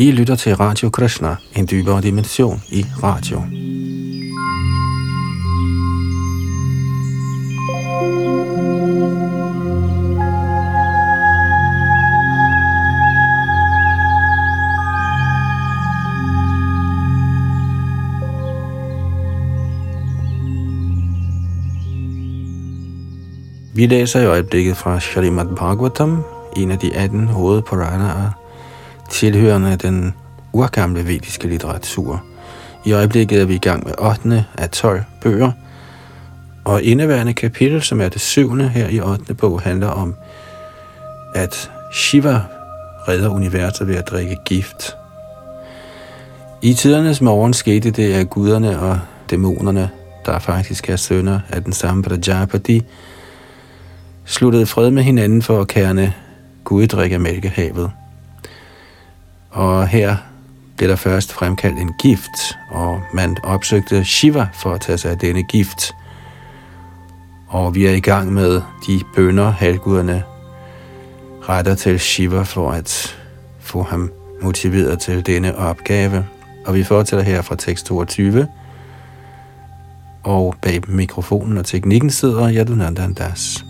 I lytter til Radio Krishna, en dybere dimension i radio. Vi læser i øjeblikket fra Shalimad Bhagavatam, en af de 18 hovedpuranaer, tilhørende den urgamle vediske litteratur. I øjeblikket er vi i gang med 8. af 12 bøger, og indeværende kapitel, som er det syvende her i 8. bog, handler om, at Shiva redder universet ved at drikke gift. I tidernes morgen skete det, at guderne og dæmonerne, der faktisk er sønner af den samme Prajapati, sluttede fred med hinanden for at kerne guddrik af mælkehavet. Og her blev der først fremkaldt en gift, og man opsøgte Shiva for at tage sig af denne gift. Og vi er i gang med de bønder, halvguderne retter til Shiva for at få ham motiveret til denne opgave. Og vi fortsætter her fra tekst 22. Og bag mikrofonen og teknikken sidder Yadunandandas. Das.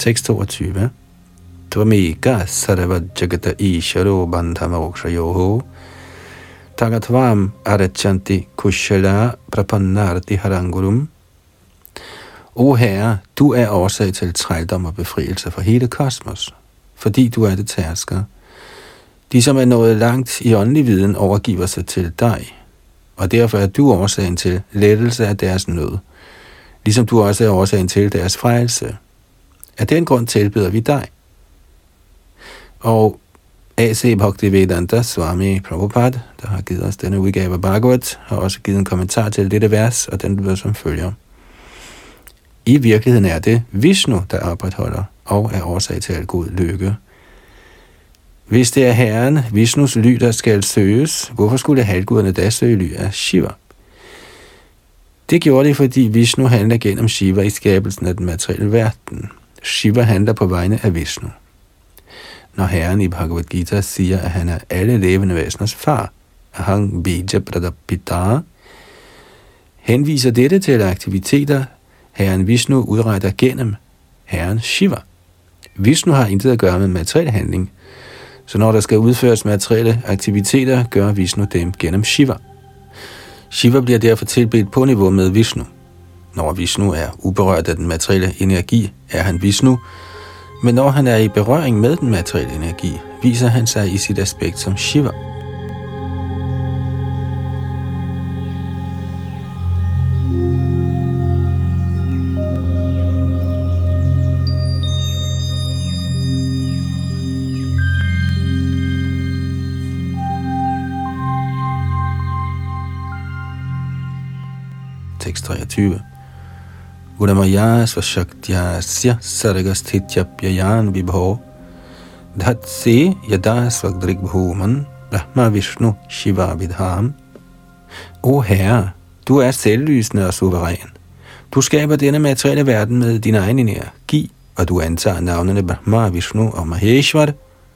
Tekst 22. Tvamika sarva jagata isharo bandhamokshayoho tagatvam arachanti kushala prapannarti harangurum. O Herre, du er årsag til trældom og befrielse for hele kosmos, fordi du er det tærsker. De, som er nået langt i åndelig viden, overgiver sig til dig, og derfor er du årsagen til lettelse af deres nød, ligesom du også er årsagen til deres frelse. Af den grund tilbyder vi dig. Og A.C. Bhaktivedanta Swami Prabhupada, der har givet os denne udgave af Bhagavat, har også givet en kommentar til dette vers, og den lyder som følger. I virkeligheden er det Vishnu, der opretholder og er årsag til al god lykke. Hvis det er Herren, Vishnus ly, der skal søges, hvorfor skulle halvguderne da søge ly af Shiva? Det gjorde de, fordi Vishnu handler gennem Shiva i skabelsen af den materielle verden. Shiva handler på vegne af Vishnu. Når Herren i Bhagavad Gita siger, at han er alle levende væseners far, Ahang Bija Pradapita, henviser dette til aktiviteter, Herren Vishnu udretter gennem Herren Shiva. Vishnu har intet at gøre med materiel handling, så når der skal udføres materielle aktiviteter, gør Vishnu dem gennem Shiva. Shiva bliver derfor tilbedt på niveau med Vishnu. Når Vishnu er uberørt af den materielle energi, er han Vishnu, men når han er i berøring med den materielle energi, viser han sig i sit aspekt som Shiva. Tekst 23. Gudamaya svashaktyasya sargasthityapyayan vibho dhatse yada svagdrigbhuman brahma vishnu shiva vidham. O Herre, du er selvlysende og suveræn. Du skaber denne materielle verden med din egen energi, og du antager navnene Brahma, Vishnu og Maheshwar,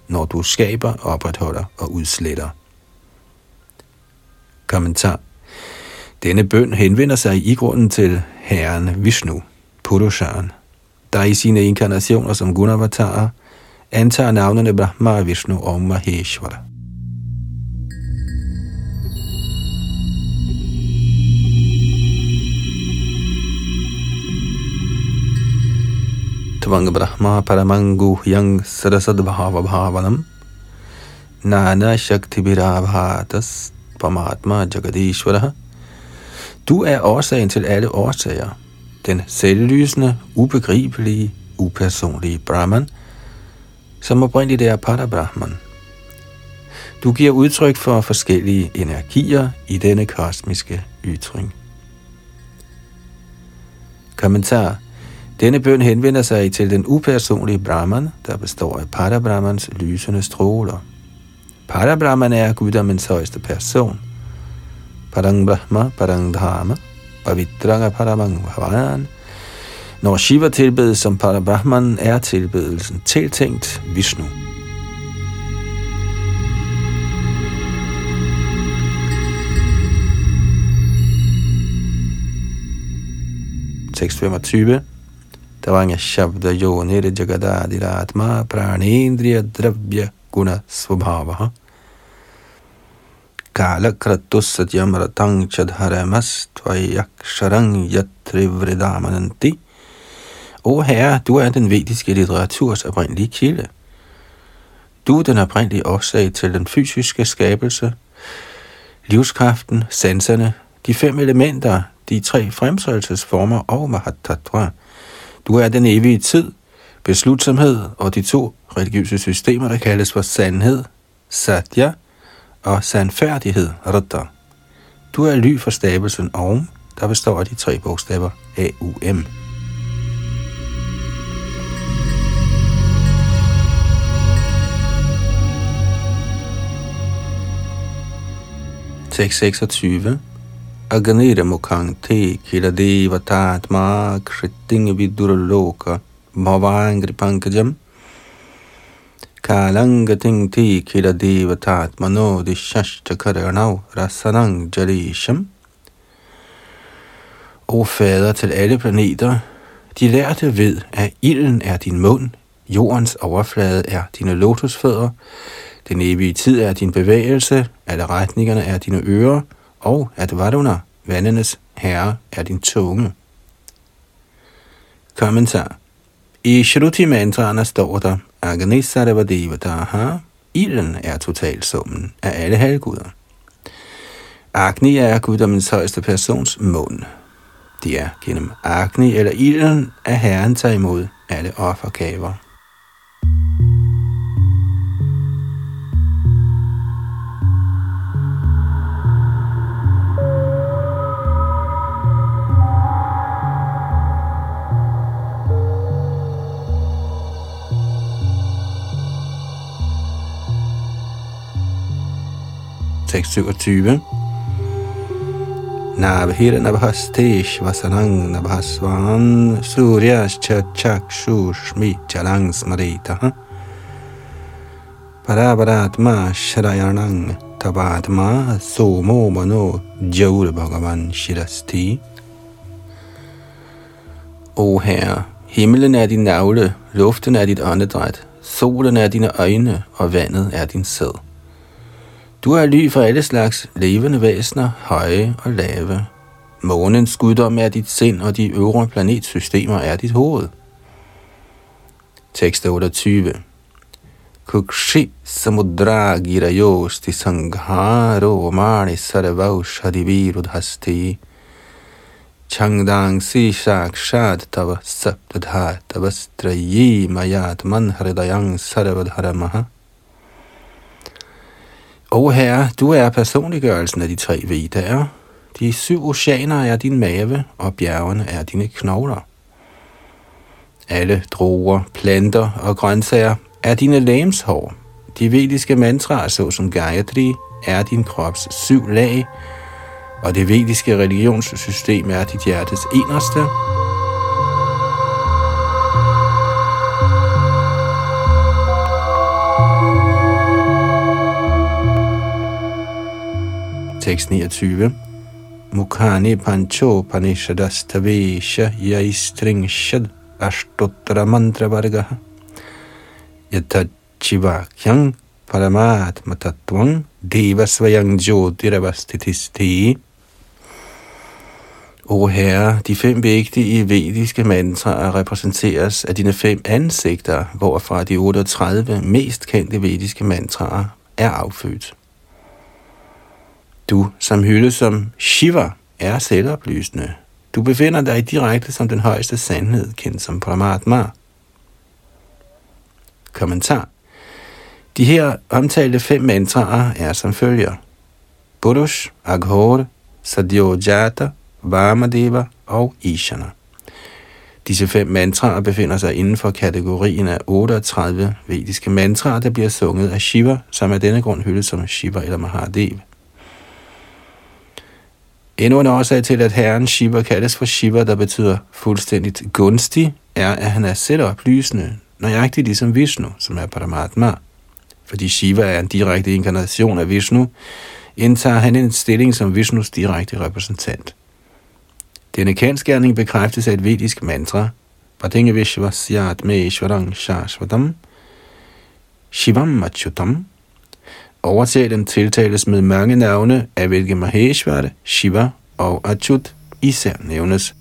når du skaber, opretholder og udsletter. Kommentar denne bøn henvender sig i grunden til Herren Vishnu, Purusharen, der i sine inkarnationer som Gunavatarer antager navnene Brahma, Vishnu og Maheshwara. Tvang Brahma Paramangu Yang Sarasad Bhava Bhavanam Nana Shakti Virabhatas Pamatma Jagadishwara du er årsagen til alle årsager. Den selvlysende, ubegribelige, upersonlige Brahman, som oprindeligt er Parabrahman. Du giver udtryk for forskellige energier i denne kosmiske ytring. Kommentar. Denne bøn henvender sig til den upersonlige Brahman, der består af Parabrahmans lysende stråler. Parabrahman er guddommens højeste person – Parang Brahma, Parang Dharma, Pavitranga Paramang Bhavayan. Når Shiva tilbedes som Parabrahman, er tilbedelsen tiltænkt Vishnu. Tekst 25. Tavanga Shabda Yonir Jagadadira Atma Pranendriya Dravya Guna Svabhavaha Kala Kratus Satyam Ratang Chadharamas Tvayaksharang Yatrivridamananti O Herre, du er den vediske litteraturs oprindelige kilde. Du er den oprindelige årsag til den fysiske skabelse, livskraften, sanserne, de fem elementer, de tre fremsøgelsesformer og Mahatattva. Du er den evige tid, beslutsomhed og de to religiøse systemer, der kaldes for sandhed, satya, og sandfærdighed, rata. Du er ly for stabelsen Om, der består af de tre bogstaver A-U-M. Tekst 26 Aganiramukhang te kiladevatatma kriting vidurloka bhavangri pankajam kalangating te kiladevatatmano dishashtakaranav rasanang jarisham O fader til alle planeter, de lærte ved, at ilden er din mund, jordens overflade er dine lotusfødder, den evige tid er din bevægelse, alle retningerne er dine ører, og at Varuna, vandenes herre, er din tunge. Kommentar. I Shruti mantraerne står der, Agnisarva Devataha, ilden er totalsummen af alle halvguder. Agni er guddommens højeste persons mund. Det er gennem Agni eller ilden, at Herren tager imod alle offergaver. Tekst 27. Nabhir nabhastesh vasanang nabhasvan suryas chakshushmi chalang Smaritaha Parabaratma shrayanang tabatma somo mano jaur bhagavan shirasti O Herre, himlen er din navle, luften er dit åndedræt, solen er dine øjne, og vandet er din sæd. Du er ly for alle slags levende væsener, høje og lave. Månens guddom er dit sind, og de øvre planetsystemer er dit hoved. Tekst 28. Kukshi samudra girayosti sangharo mani sarvaushadivirudhasti Changdang si shakshad tava saptadha tavastrayi mayat manhridayang sarvadharamaha O Herre, du er personliggørelsen af de tre vedaer. De syv oceaner er din mave, og bjergene er dine knogler. Alle druer, planter og grøntsager er dine lægemshår. De vediske mantraer, såsom Gayatri, er din krops syv lag, og det vediske religionssystem er dit hjertes eneste. Tekst 29. Mukhani pancho panishadastavesha yaistringshad ashtottara mantra varga yatachivakyang paramatma tattvang devasvayang jyotiravastitisti O Herre, de fem vigtige vediske mantraer repræsenteres af dine fem ansigter, hvorfra de 38 mest kendte vediske mantraer er affødt. Du, som hyldes som Shiva, er selvoplysende. Du befinder dig direkte som den højeste sandhed, kendt som Paramatma. Kommentar. De her omtalte fem mantraer er som følger. Burush, Aghor, Sadyojata, Vamadeva og Ishana. Disse fem mantraer befinder sig inden for kategorien af 38 vediske mantraer, der bliver sunget af Shiva, som af denne grund hyldes som Shiva eller Mahadev. Endnu en årsag til, at herren Shiva kaldes for Shiva, der betyder fuldstændigt gunstig, er, at han er selv oplysende, nøjagtigt ligesom Vishnu, som er Paramatma. Fordi Shiva er en direkte inkarnation af Vishnu, indtager han en stilling som Vishnus direkte repræsentant. Denne kendskærning bekræftes af et vedisk mantra, Patinge Vishvasyat Me Shashvatam, Shivam Achyutam. Overtalen tiltales med mange navne, af hvilke Maheshvara, Shiva og Achyut især nævnes.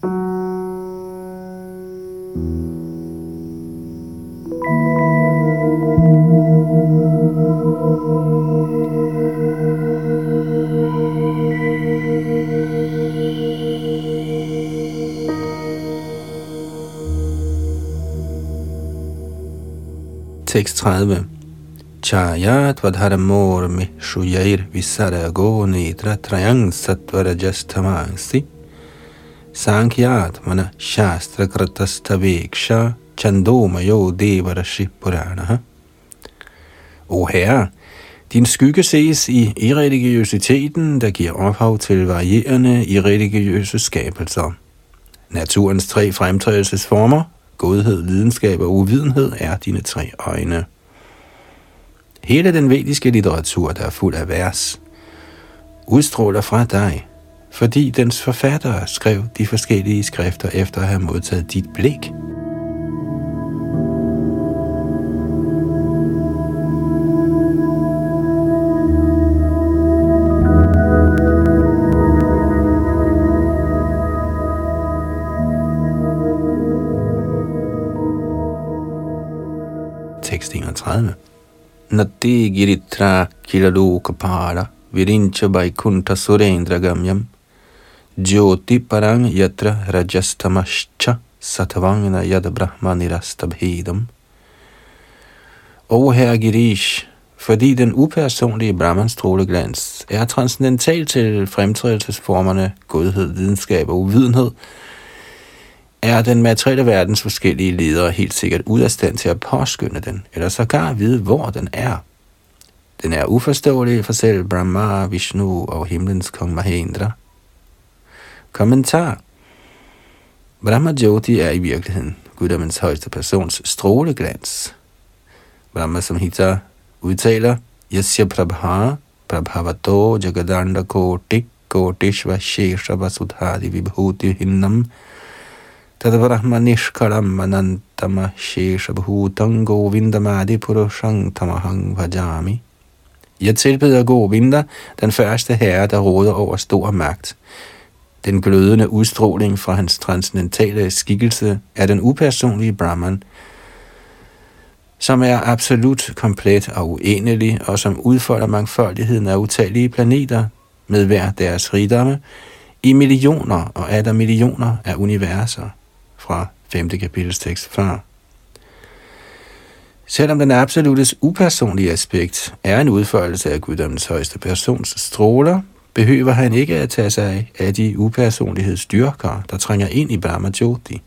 Tekst 30. Chayat vadharamor mi shuyair visarago nitra trayang satvarajastamangsi Sankhyat mana shastra kratastaveksha chandomayo devarashi purana. O herre, din skygge ses i irreligiøsiteten, der giver ophav til varierende irreligiøse skabelser. Naturens tre fremtrædelsesformer, godhed, lidenskab og uvidenhed er dine tre øjne. Hele den vediske litteratur, der er fuld af vers, udstråler fra dig, fordi dens forfattere skrev de forskellige skrifter efter at have modtaget dit blik. Nati giritra para virincha vaikunta surendra gamyam jyoti parang yatra rajastamascha satavangna yad brahmanirastabhedam. O herre Girish, fordi den upersonlige Brahmans stråleglans er transcendental til fremtrædelsesformerne, godhed, videnskab og uvidenhed, er den materielle verdens forskellige ledere helt sikkert ud af stand til at påskynde den, eller sågar vide, hvor den er. Den er uforståelig for selv Brahma, Vishnu og himlens kong Mahendra. Kommentar Brahma Jyoti er i virkeligheden guddommens højeste persons stråleglans. Brahma Samhita udtaler, Yasya Prabha, Prabhavato Jagadanda Koti, Kotishva Shesha Vasudhadi Vibhuti Hinnam, Tadabrahmanishkaram anantama sheshabhutam govindam purushang tamahang vajami. Jeg tilbeder Govinda, den første herre, der råder over stor magt. Den glødende udstråling fra hans transcendentale skikkelse er den upersonlige Brahman, som er absolut komplet og uendelig, og som udfolder mangfoldigheden af utallige planeter med hver deres rigdomme i millioner og er der millioner af universer fra 5. kapitels tekst før. Selvom den absolutes upersonlige aspekt er en udførelse af guddommens højeste persons stråler, behøver han ikke at tage sig af de upersonlighedsdyrker, der trænger ind i Brahma Jyoti.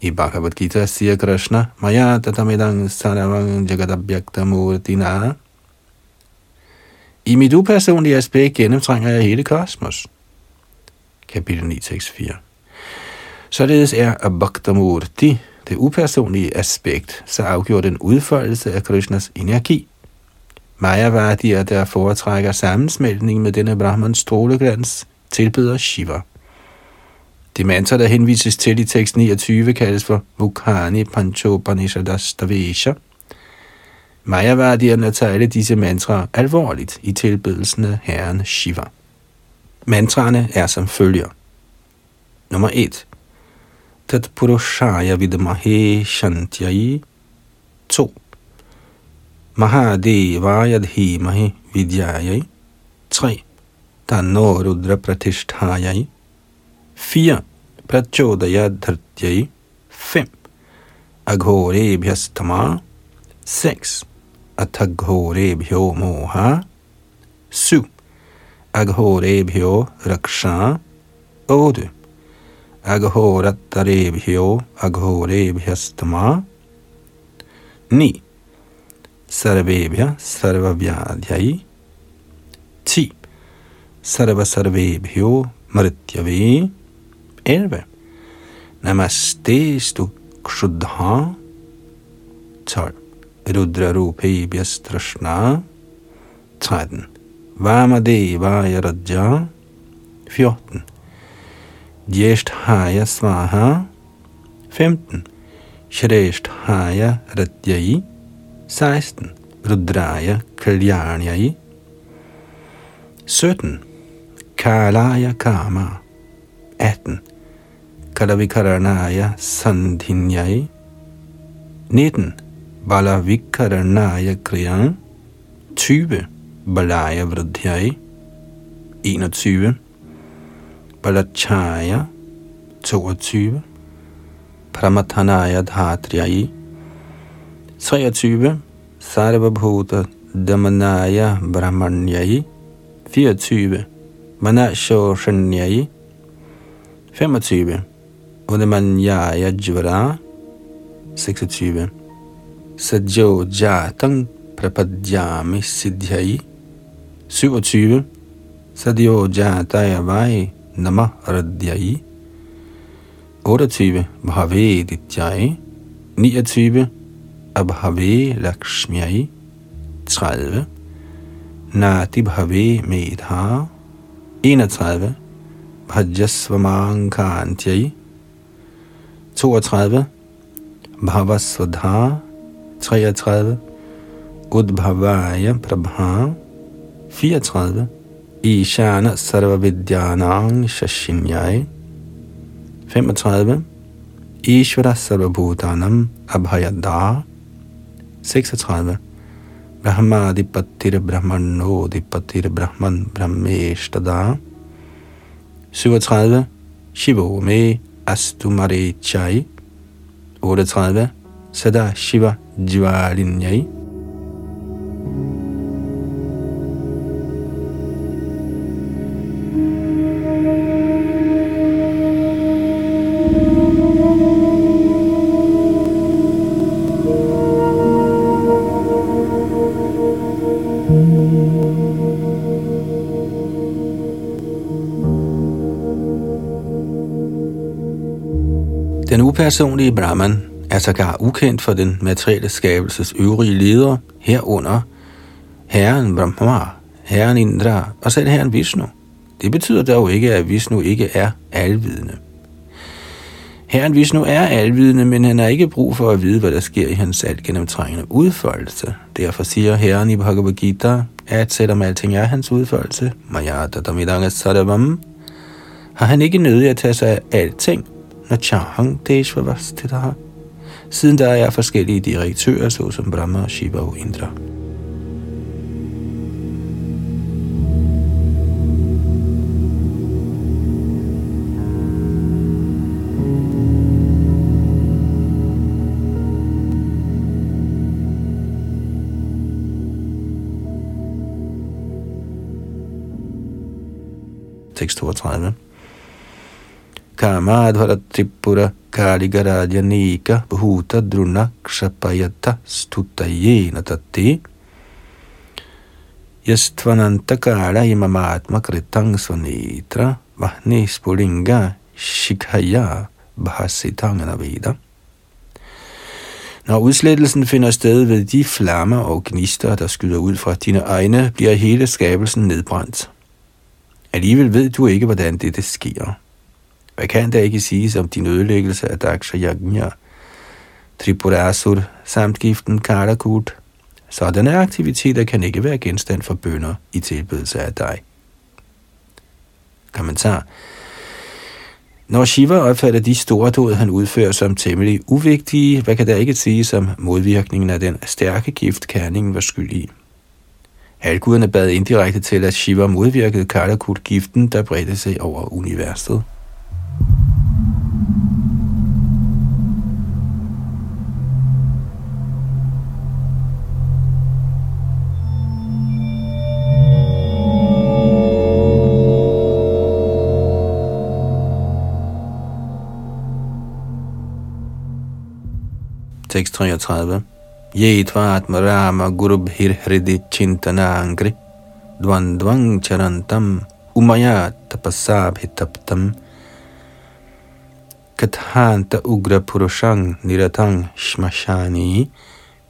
I Bhagavad Gita siger Krishna, Maya tatamidang sarvang jagadabhyakta murtina. I mit upersonlige aspekt gennemtrænger jeg hele kosmos. Kapitel 9, tekst 4. Således er Abhaktamurti, det upersonlige aspekt, så afgjort en udfoldelse af Krishnas energi. Mayavadier, der foretrækker sammensmeltning med denne Brahmans stråleglans, tilbyder Shiva. De mantra, der henvises til i tekst 29, kaldes for Mukhani Panchopanishadas Davesha. Mayavadierne tager alle disse mantraer alvorligt i tilbedelsen af Herren Shiva. Mantraerne er som følger. Nummer 1 तत्पुरुषाय विद्महे शन्त्यै चो महादेवाय धीमहि विद्यायै। छै तन्नो रुद्रप्रतिष्ठायै फिय। प्रचोदयधृत्यै फिम्। अघोरेभ्यस्तमा। सिक्स्। अथ घोरेभ्यो मोहा। सु। अघोरेभ्यो रक्षा। ओद 8. Aghorattarebhyo aghorebhyastama. 9. Sarvebhya sarvavyadhyai. 10. sarva sarvebhyo mrityave 11. Namaste stu kshuddha 12. Rudra rupebhyastrashna. 13. Vamadevaya Raja 14. Djesthaya Svaha 15. Shresthaya Ratyai 16. Rudraya Kalyanyai 17. Kalaya Kama 18. Kalavikaranaya Sandhinyai 19. Balavikaranaya Kriyan 20. Balaya Vridhyai 21. Balachaya 22. Pramathanaya Dhatriai 23. Sarvabhuta Damanaya Brahmanyai 24. Manashoshanyai 25. Udamanyaya Jvara 26. Sajo Jatang Prapadyami Siddhyai 27. Sadhyo Jataya Vai Nama Radyai 28. Bhave Dityai 29. Abhave Lakshmiai 30. Nati Bhave Medha 31. Bhajasvamankantjai 32. Bhavasvadha 33. Udbhavaya Prabha 34. Ishana Sarvavidyanang Shashinyai 35. Ishvara Sarvabhutanam Abhayada 36. Brahmadipattir Brahmano Dipattir Brahman Brahmeshtada 37. Shivome Astumare Chai 38. Sada Shiva Jivalinyai Den upersonlige Brahman er sågar ukendt for den materielle skabelses øvrige ledere, herunder herren Brahma, herren Indra og selv herren Vishnu. Det betyder dog ikke, at Vishnu ikke er alvidende. Herren Vishnu er alvidende, men han har ikke brug for at vide, hvad der sker i hans alt gennemtrængende udfoldelse. Derfor siger herren i Bhagavad Gita, at selvom alting er hans udfoldelse, Mayata Damidanga Sadavam, har han ikke nødig at tage sig af alting, Nachahang Deshvavastitaha, siden der er forskellige direktører, såsom Brahma, Shiva og Indra. Tekst 32. Kamadhara Tripura Kaligarajanika Bhuta Druna Kshapayata Stutayena Tatti Yastvananta Kala Imamatma Kritang Svanitra Vahni Spulinga Shikhaya Bhasitangana Veda Når udslettelsen finder sted ved de flammer og gnister, der skyder ud fra dine egne, bliver hele skabelsen nedbrændt. Alligevel ved du ikke, hvordan dette sker. Hvad kan der ikke siges om din ødelæggelse af Daksha Yagnya, Tripurasur samt giften Karakut? Sådanne aktiviteter kan ikke være genstand for bønder i tilbedelse af dig. Kommentar. Når Shiva opfatter de store død, han udfører som temmelig uvigtige, hvad kan der ikke sige som modvirkningen af den stærke gift, kerningen var skyld i? Halvguderne bad indirekte til, at Shiva modvirkede Karakut-giften, der bredte sig over universet. Tekst 33. Yetvat Rama Gurubhir Hridi Chintana Angri Dvandvang Charantam umaya tapasabhitaptam kathanta ugra purushang niratang shmashani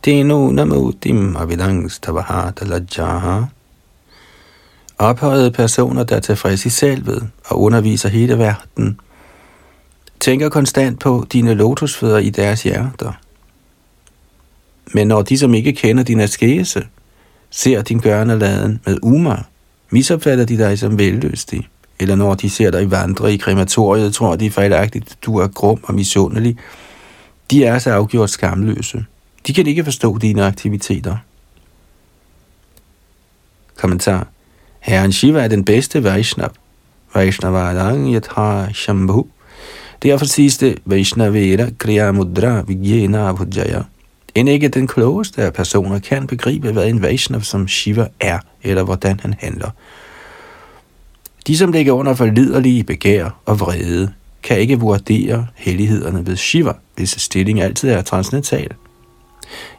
tenu namutim avidang stavahata lajjaha Ophøjede personer, der er tilfredse i selvet og underviser hele verden, tænker konstant på dine lotusfødder i deres hjerter. Men når de, som ikke kender din askese, ser din gørne laden med umar, misopfatter de dig som vellystig. Eller når de ser dig vandre i krematoriet, tror de fejlagtigt, du er grum og misundelig. De er så afgjort skamløse. De kan ikke forstå dine aktiviteter. Kommentar. Herren Shiva er den bedste Vaishnav. Vaishnavadang yatha shambhu. Derfor siges det Vaishnavera kriya mudra vigyena abhujaya. End ikke den klogeste af personer kan begribe, hvad en Vaishnav som Shiva er, eller hvordan han handler. De, som ligger under for liderlige begær og vrede, kan ikke vurdere hellighederne ved Shiva, hvis stilling altid er transcendental.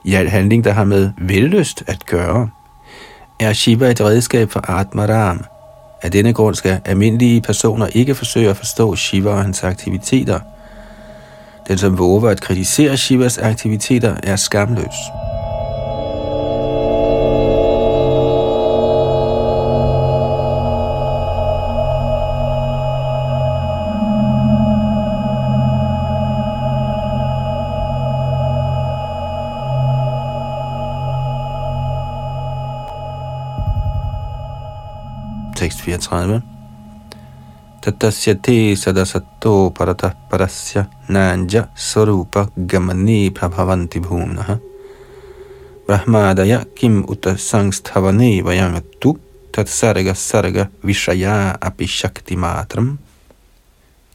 I al handling, der har med vellyst at gøre, er Shiva et redskab for Atmaram. Af denne grund skal almindelige personer ikke forsøge at forstå Shiva og hans aktiviteter. Den, som våger at kritisere Shivas aktiviteter, er skamløs. tekst 34. Tatasya te sadasatto paratah parasya nanja sarupa gamani prabhavanti bhumnaha. Brahmadaya kim uta sangsthavane vayangattu tat sarga sarga vishaya apishakti matram.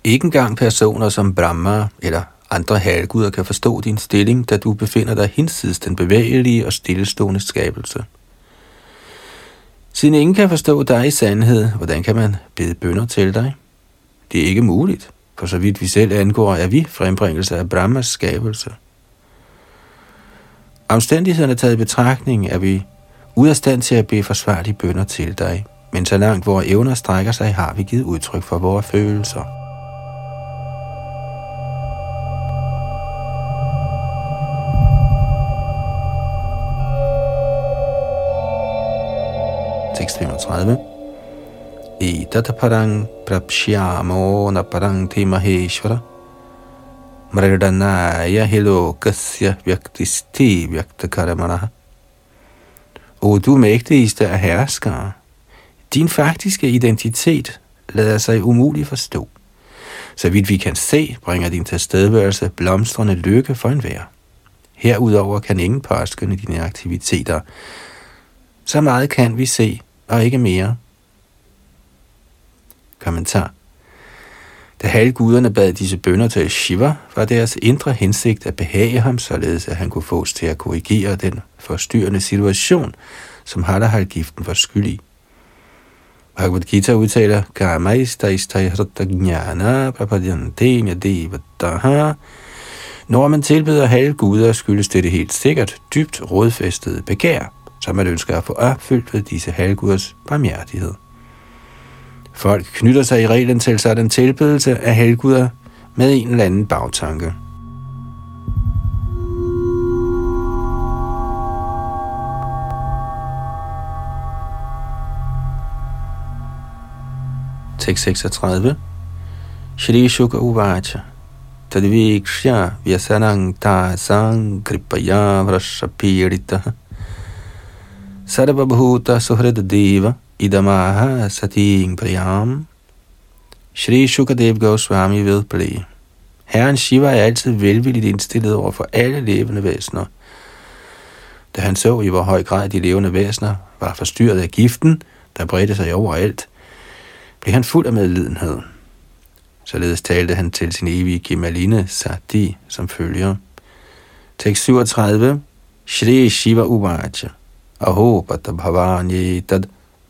Ikke engang personer som Brahma eller andre halvguder kan forstå din stilling, da du befinder dig hinsides den bevægelige og stillestående skabelse. Siden ingen kan forstå dig i sandhed, hvordan kan man bede bønder til dig? Det er ikke muligt, for så vidt vi selv angår, er vi frembringelse af Brahmas skabelse. Omstændighederne taget i betragtning er vi ude af stand til at bede forsvarlige bønder til dig, men så langt vores evner strækker sig, har vi givet udtryk for vores følelser. tekst 35. I tataparang prapshyamo naparang te maheshvara mridanaya hilokasya vyaktisti vyaktakarmana. O du mægtigste af herskere, din faktiske identitet lader sig umuligt forstå. Så vidt vi kan se, bringer din tilstedeværelse blomstrende lykke for enhver. Herudover kan ingen påskynde dine aktiviteter. Så meget kan vi se, og ikke mere. Kommentar. Da halvguderne bad disse bønder til Shiva, var deres indre hensigt at behage ham, således at han kunne fås til at korrigere den forstyrrende situation, som Hadahal-giften var skyld i. Bhagavad Gita udtaler, Når man tilbeder halvguder, skyldes det helt sikkert dybt rodfæstede begær, som man ønsker at få opfyldt ved disse halvguders barmhjertighed. Folk knytter sig i reglen til sådan tilbedelse af helguder med en eller anden bagtanke. Tekst 36 Shri Shuka Uvacha. Tadvikshya Vyasanang Tasang Kripaya Vrashapiritaha Sarvabhuta Suhrid Deva Idamaha Sating Priyam Shri Shukadev Goswami vedblev. Herren Shiva er altid velvilligt indstillet over for alle levende væsener. Da han så i hvor høj grad de levende væsener var forstyrret af giften, der bredte sig overalt, blev han fuld af medlidenhed. Således talte han til sin evige Kimaline Sati som følger. Tekst 37. Shri Shiva Uvacha Aho bhavani tad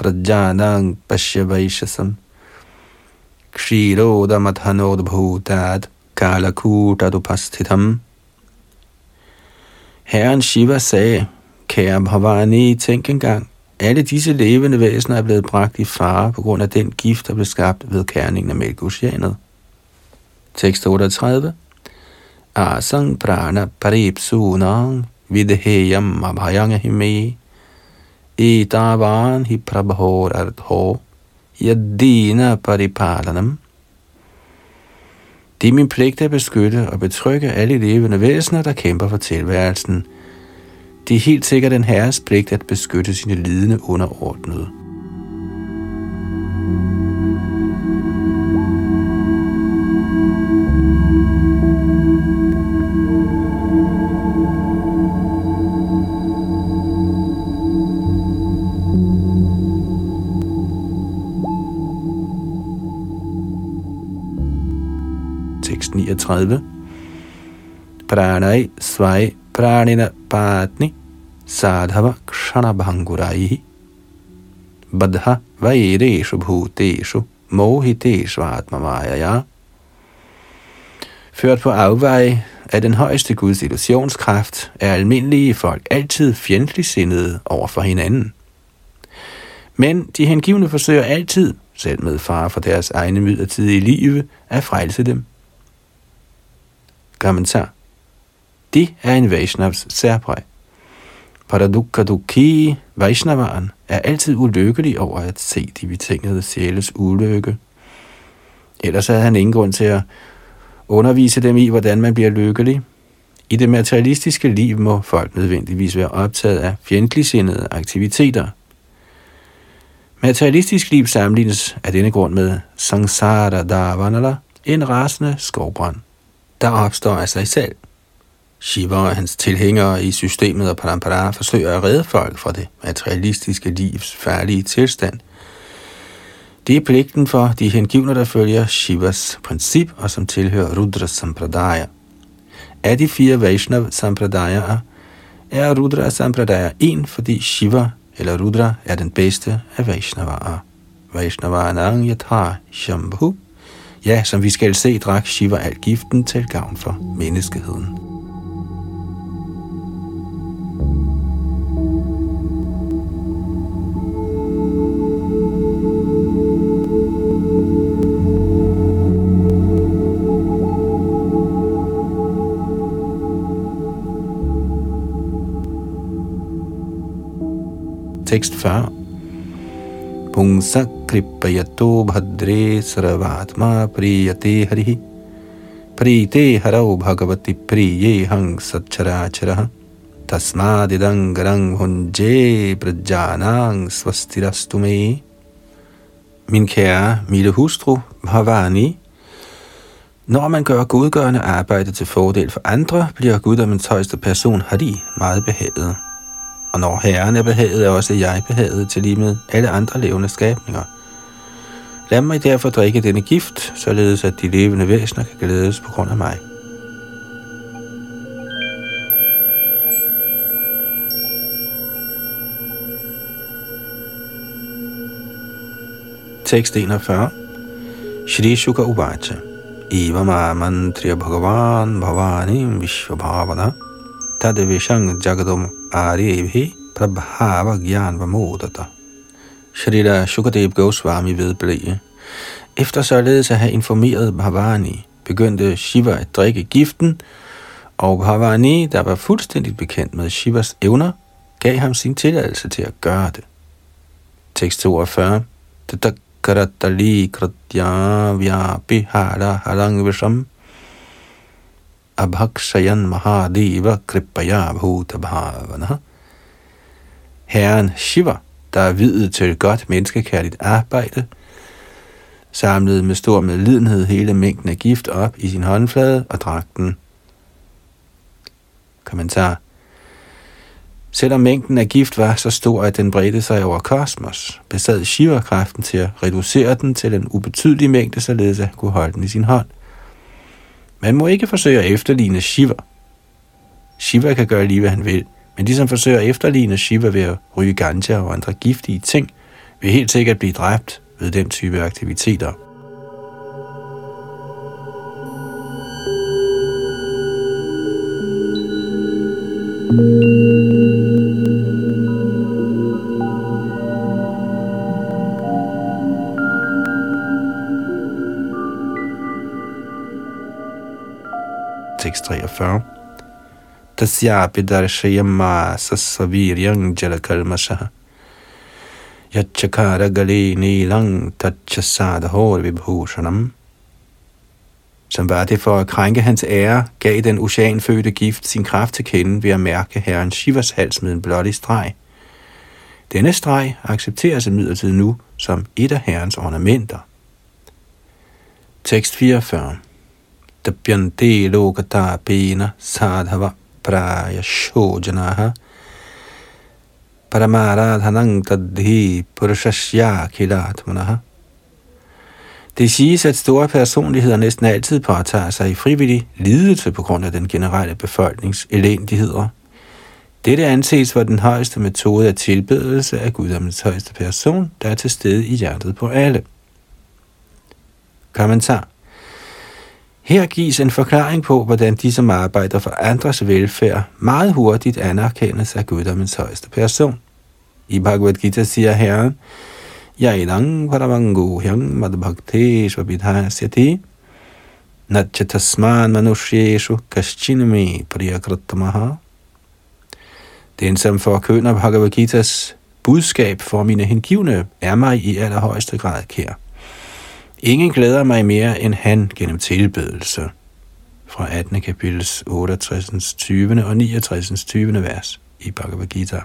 prajanang pashyavaishasam क्षीरोदमथनोद्भूतात् kalakutadupasthitam. Herren Shiva sagde, kære Bhavani, tænk engang, Alle disse levende væsener er blevet bragt i fare på grund af den gift, der blev skabt ved kærningen af mælkeoceanet. Tekst 38. Asang prana paripsunang vidheyam abhayang etavan hi prabhor artho yadina paripalanam det er min pligt at beskytte og betrygge alle levende væsener, der kæmper for tilværelsen. Det er helt sikkert en herres pligt at beskytte sine lidende underordnede. tekst 39. Pranai svai pranina patni sadhava kshanabhangurai badha vaireshu bhuteshu mohiteshu atmamaya. Ført på afveje af den højeste Guds illusionskraft, er almindelige folk altid fjendtligt sindede over for hinanden. Men de hengivne forsøger altid, selv med far for deres egne midlertidige liv, at frelse dem. Kommentar. De er en Vaishnavs særpræg. Paradukka Dukhi, Vaishnavaren, er altid ulykkelig over at se de betingede sjæles ulykke. Ellers havde han ingen grund til at undervise dem i, hvordan man bliver lykkelig. I det materialistiske liv må folk nødvendigvis være optaget af fjendtligsindede aktiviteter. Materialistisk liv sammenlignes af denne grund med samsara davanala, en rasende skovbrand der opstår af sig selv. Shiva og hans tilhængere i systemet og parampara forsøger at redde folk fra det materialistiske livs færdige tilstand. Det er pligten for de hengivne, der følger Shivas princip og som tilhører Rudra Sampradaya. Af de fire Vaishnav Sampradayaer er Rudra Sampradaya en, fordi Shiva eller Rudra er den bedste af Vaishnavaer. Vaishnavaanang yatha shambhu Ja, som vi skal se, drak Shiva al giften til gavn for menneskeheden. Tekst 40 पुंसकृपयतो भद्रे सर्वात्मा प्रीयते हरिः। प्रीते हरौ भगवति प्रिये हंसच्छराचरः hang satcharacharaha tasmadidang garang hunje prajanang Min kære milde hustru, Bhavani, når man gør godgørende arbejde til fordel for andre, bliver guddommens højeste person Hari meget behaget. Og når Herren er behaget, er også jeg behaget til lige med alle andre levende skabninger. Lad mig derfor drikke denne gift, således at de levende væsener kan glædes på grund af mig. Tekst 41 Shri Shuka Uvacha Eva Mamantriya bhagavan bhavani vishvabhavana tadvishang jagadum aryevi prabhava gyan vamodata. Shrita Shukadev Goswami vedblev. Efter således at have informeret Bhavani, begyndte Shiva at drikke giften, og Bhavani, der var fuldstændig bekendt med Shivas evner, gav ham sin tilladelse til at gøre det. Tekst 42. Tatakarata kratya vyapi bihara harang visham abhakshayan mahadeva kripaya bhuta bhavana. Herren Shiva, der er videt til godt menneskekærligt arbejde, samlede med stor medlidenhed hele mængden af gift op i sin håndflade og drak den. Kommentar. Selvom mængden af gift var så stor, at den bredte sig over kosmos, besad Shiva kraften til at reducere den til en ubetydelig mængde, således at kunne holde den i sin hånd. Man må ikke forsøge at efterligne Shiva. Shiva kan gøre lige, hvad han vil, men de, som forsøger at efterligne Shiva ved at ryge ganja og andre giftige ting, vil helt sikkert blive dræbt ved den type aktiviteter. Tekst 43. Tasyapi darshayama sasaviryang jalakalmasha Yachakara gali nilang tachasada hår vibhushanam som var det for at krænke hans ære, gav den oceanfødte gift sin kraft til kende ved at mærke herren Shivas hals med en blottig streg. Denne streg accepteres imidlertid nu som et af herrens ornamenter. Tekst 44 Tapyante lokata साधव sadhava praya shojanaha paramaradhanang tadhi det siges, at store personligheder næsten altid påtager sig i frivillig lidelse på grund af den generelle befolknings elendigheder. Dette anses for den højeste metode af tilbedelse af guddommens højeste person, der er til stede i hjertet på alle. Kommentar her gives en forklaring på, hvordan de, som arbejder for andres velfærd, meget hurtigt anerkendes af guddommens højeste person. I Bhagavad Gita siger Herren, yaidang paramanguhyam madbhakte svabhidhasyati natchatasman manushyeshu kaschinami priyakrattamaha. Den, som forkønner Bhagavad Gita's budskab for mine hengivne, er mig i allerhøjeste grad kær. Ingen glæder mig mere end han gennem tilbedelse. Fra 18. kapitels 68. 20. og 69. 20. vers i Bhagavad Gita.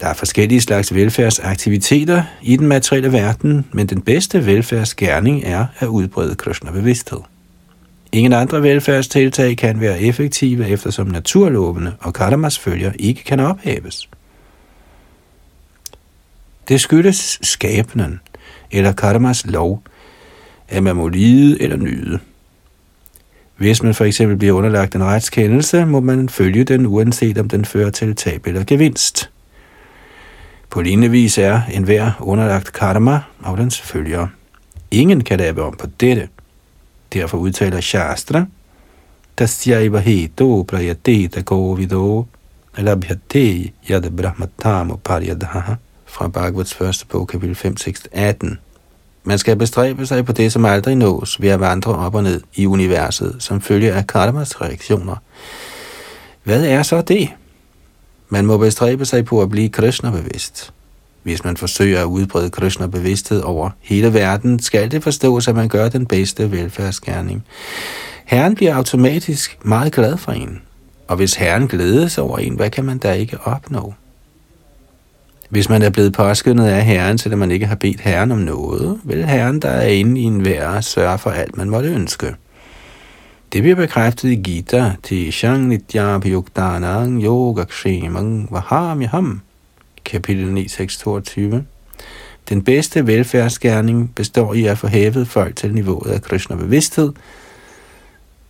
Der er forskellige slags velfærdsaktiviteter i den materielle verden, men den bedste velfærdsgerning er at udbrede Krishna-bevidsthed. Ingen andre velfærdstiltag kan være effektive, eftersom naturlovene og karmas følger ikke kan ophæves. Det skyldes skæbnen eller karmas lov, at man må lide eller nyde. Hvis man for eksempel bliver underlagt en retskendelse, må man følge den, uanset om den fører til tab eller gevinst. På lignende vis er enhver underlagt karma og dens følger. Ingen kan lave om på dette. Derfor udtaler Shastra, Tasyaiva heto prayateta govido labhyate yad brahmatamo paryadaha fra Bhagavats første bog, kapitel 5, tekst 18. Man skal bestræbe sig på det, som aldrig nås ved at vandre op og ned i universet, som følge af karmas reaktioner. Hvad er så det? Man må bestræbe sig på at blive Krishna-bevidst. Hvis man forsøger at udbrede Krishna-bevidsthed over hele verden, skal det forstås, at man gør den bedste velfærdsgerning. Herren bliver automatisk meget glad for en. Og hvis Herren glædes over en, hvad kan man da ikke opnå? Hvis man er blevet påskyndet af Herren, selvom man ikke har bedt Herren om noget, vil Herren, der er inde i en værre, sørge for alt, man måtte ønske. Det bliver bekræftet i Gita til Shang Nityabhyuktanang Vaham Yaham, kapitel 9, 6, 22. Den bedste velfærdsgerning består i at få hævet folk til niveauet af Krishna-bevidsthed,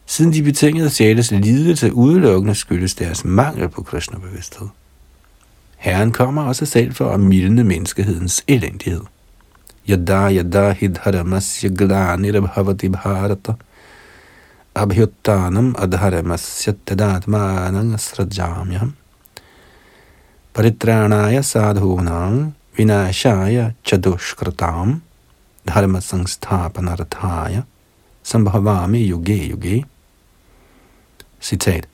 siden de betingede sjæles lidelse udelukkende skyldes deres mangel på Krishna-bevidsthed. Herren kommer også selv for at mildne menneskehedens elendighed. Yada yada hidharamasya glanirabhavati bharata – abhyuttanam adharamasya tadatmanang srajamyam paritranaya sadhunam vinashaya chadushkratam dharma sangsthapanarthaya sambhavami yuge yuge. Citat.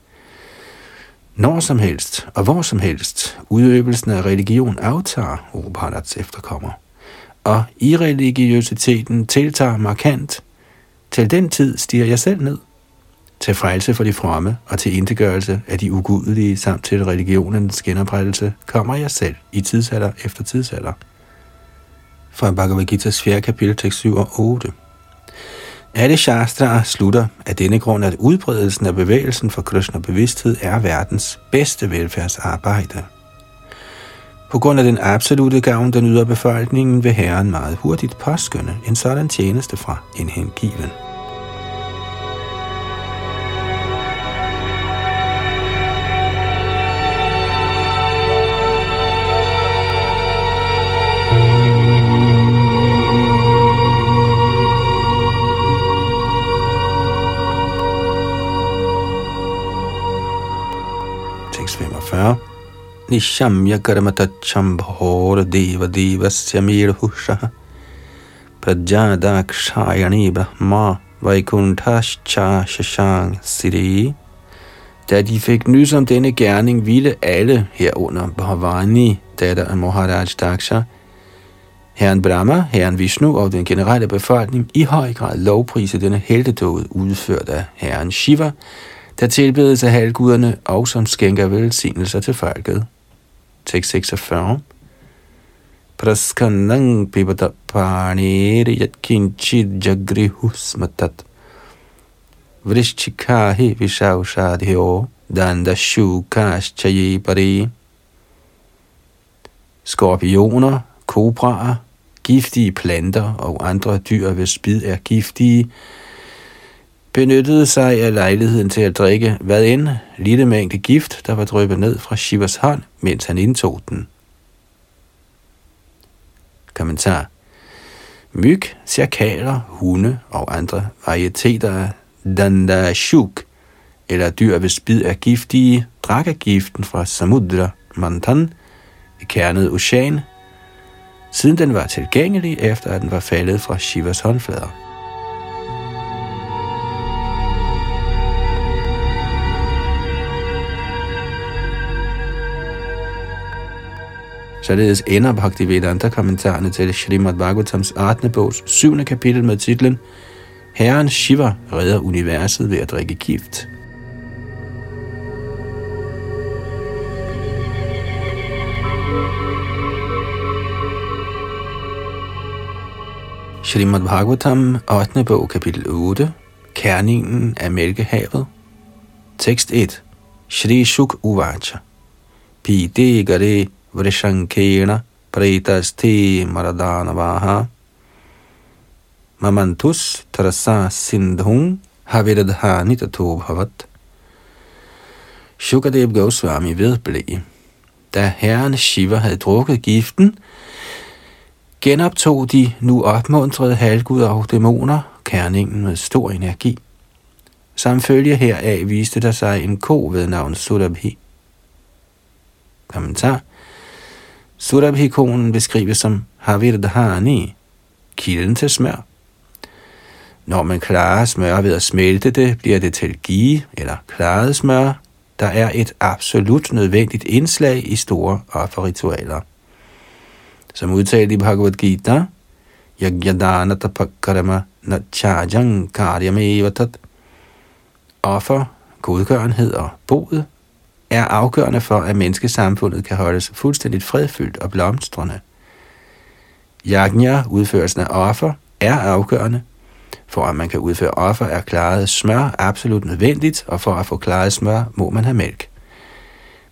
Når som helst og hvor som helst udøvelsen af religion aftager Oparats efterkommer, og irreligiøsiteten religiøsiteten tiltager markant, til den tid stiger jeg selv ned til frelse for de fromme og til indgørelse af de ugudelige samt til religionens genoprettelse kommer jeg selv i tidsalder efter tidsalder. Fra Bhagavad Gita's 4. kapitel, tekst 7 og 8. Alle shastraer slutter af denne grund, at udbredelsen af bevægelsen for Krishna bevidsthed er verdens bedste velfærdsarbejde. På grund af den absolute gavn, den yder befolkningen, vil Herren meget hurtigt påskynde en sådan tjeneste fra en hengiven. निशम्य कर्मतच्छम्भोर्देवदेवस्य मीढुषः प्रज्ञादाक्षायणी Brahma Vaikuntashcha Shashang Siddhi. Da de fik nys om denne gerning, ville alle herunder Bhavani, datter af Maharaj Daksha, Herren Brahma, Herren Vishnu og den generelle befolkning i høj grad lovprise denne heldedåd udført af Herren Shiva, der tilbedes af halvguderne og som skænker velsignelser til folket. Tekst 46 Praskanang pibata parneri yat kinchid jagrihus matat vrishchikahi vishaushadhyo dandashukash pari. Skorpioner, kobraer, giftige planter og andre dyr, hvis spid er giftige, benyttede sig af lejligheden til at drikke hvad end lille mængde gift, der var drøbet ned fra Shivas hånd, mens han indtog den. Kommentar. Myg, cirkaler, hunde og andre varieteter af dandashuk, eller dyr, ved spid er giftige, drak af giften fra Samudra Mantan, i kernet ocean, siden den var tilgængelig efter at den var faldet fra Shivas håndflader. Således ender Bhaktivedanta kommentarerne til Srimad Bhagavatams 8. bogs 7. kapitel med titlen Herren Shiva redder universet ved at drikke gift. Srimad Bhagavatam, 8. bog, kapitel 8, Kerningen af Mælkehavet. Tekst 1. Shri Shuk Uvacha. Pide gare vrishankena preitaste maradanavaha. Mamantus tarasa sindhung haviradhani tato bhavat. Shukadev Goswami vedblev. Da herren Shiva havde drukket giften, genoptog de nu opmuntrede halvguder og dæmoner kerningen med stor energi. Som følge heraf viste der sig en ko ved navn Sudabhi. Kommentar. Surabhikonen beskrives som Havirdhani, kilden til smør. Når man klarer smør ved at smelte det, bliver det til ghee eller klaret smør, der er et absolut nødvendigt indslag i store offerritualer som udtalt i Bhagavad Gita, Yagyadana tapakarama nachajang karyamevatat. Offer, godgørenhed og boet er afgørende for, at menneskesamfundet kan holdes fuldstændigt fredfyldt og blomstrende. Yajna, udførelsen af offer, er afgørende. For at man kan udføre offer, er klaret smør absolut nødvendigt, og for at få klaret smør, må man have mælk.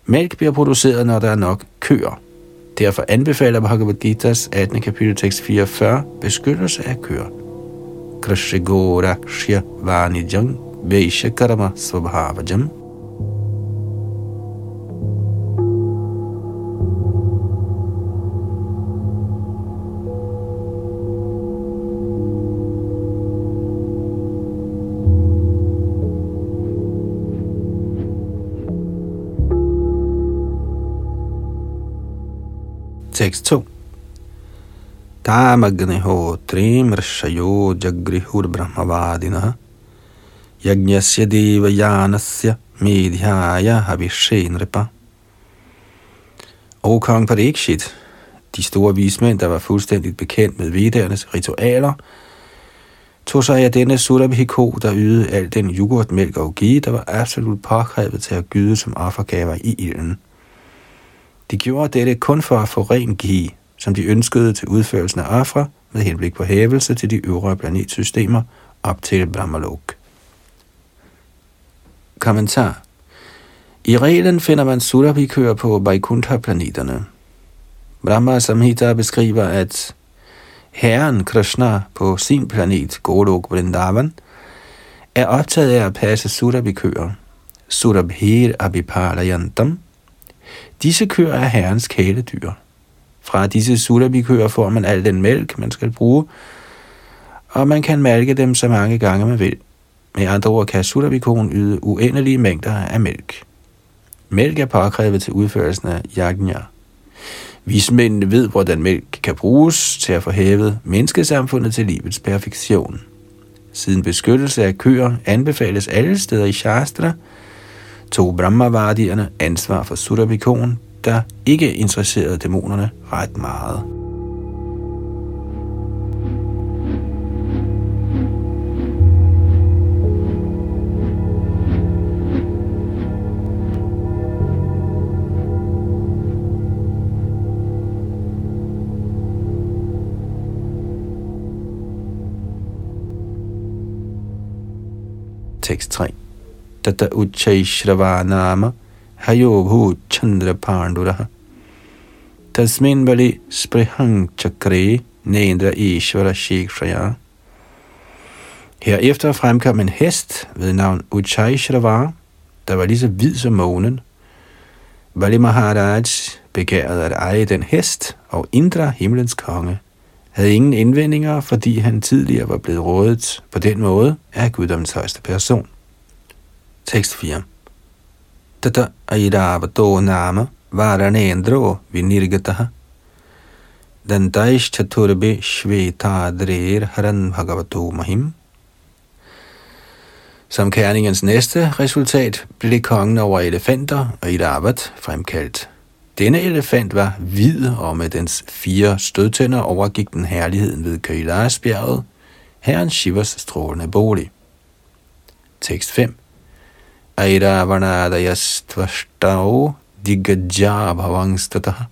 Mælk bliver produceret, når der er nok køer. Derfor anbefaler Bhagavad Gita's 18. kapitel tekst 44 beskyttelse af køer. Krishigora Shya Vanijam Vaishakarama Svabhavajam Tekst 2. Tamagnihotrim rshayo jagrihur brahmavadina yajnasya devayanasya medhyaya havishenripa. Og kong Parikshit, de store vismænd, der var fuldstændigt bekendt med vedernes ritualer, tog sig af denne Surabhiko, der ydede al den yoghurt, mælk og ghee, der var absolut påkrævet til at gyde som offergaver i ilden. De gjorde dette kun for at få ren ghee, som de ønskede til udførelsen af afra, med henblik på hævelse til de øvre planetsystemer op til Brahmalok. Kommentar I reglen finder man surabhi på Vaikuntha-planeterne. Brahma Samhita beskriver, at Herren Krishna på sin planet, Golok Vrindavan, er optaget af at passe surabhikører. Surabhir abhipalayantam, Disse køer er herrens kæledyr. Fra disse sulabikøer får man al den mælk, man skal bruge, og man kan malke dem så mange gange man vil. Med andre ord kan sulabikoen yde uendelige mængder af mælk. Mælk er påkrævet til udførelsen af yajna. Vismændene ved, hvordan mælk kan bruges til at få hævet menneskesamfundet til livets perfektion. Siden beskyttelse af køer anbefales alle steder i Shastra, tog Brahmavadierne ansvar for Surabikon, der ikke interesserede dæmonerne ret meget. Tekst 3. Tata nama hayo bhu chandra panduraha. Tasmin bali sprihang chakri nendra ishvara shikshaya. Herefter fremkom en hest ved navn Uchaishrava, der var lige så hvid som månen. Bali Maharaj begærede at eje den hest, og Indra, himlens konge, havde ingen indvendinger, fordi han tidligere var blevet rådet på den måde af guddommens højeste person. Tekst 4 Tata airavato nama varanendro vinirgataha dantaish chaturbe shvetadrer haran bhagavato mahim som kærningens næste resultat blev kongen over elefanter og Iravat fremkaldt. Denne elefant var hvid, og med dens fire stødtænder overgik den herligheden ved Kailasbjerget, herren Shivas strålende bolig. Tekst 5 ऐरावणादयस्त्वष्टौ digajja bhavangstataha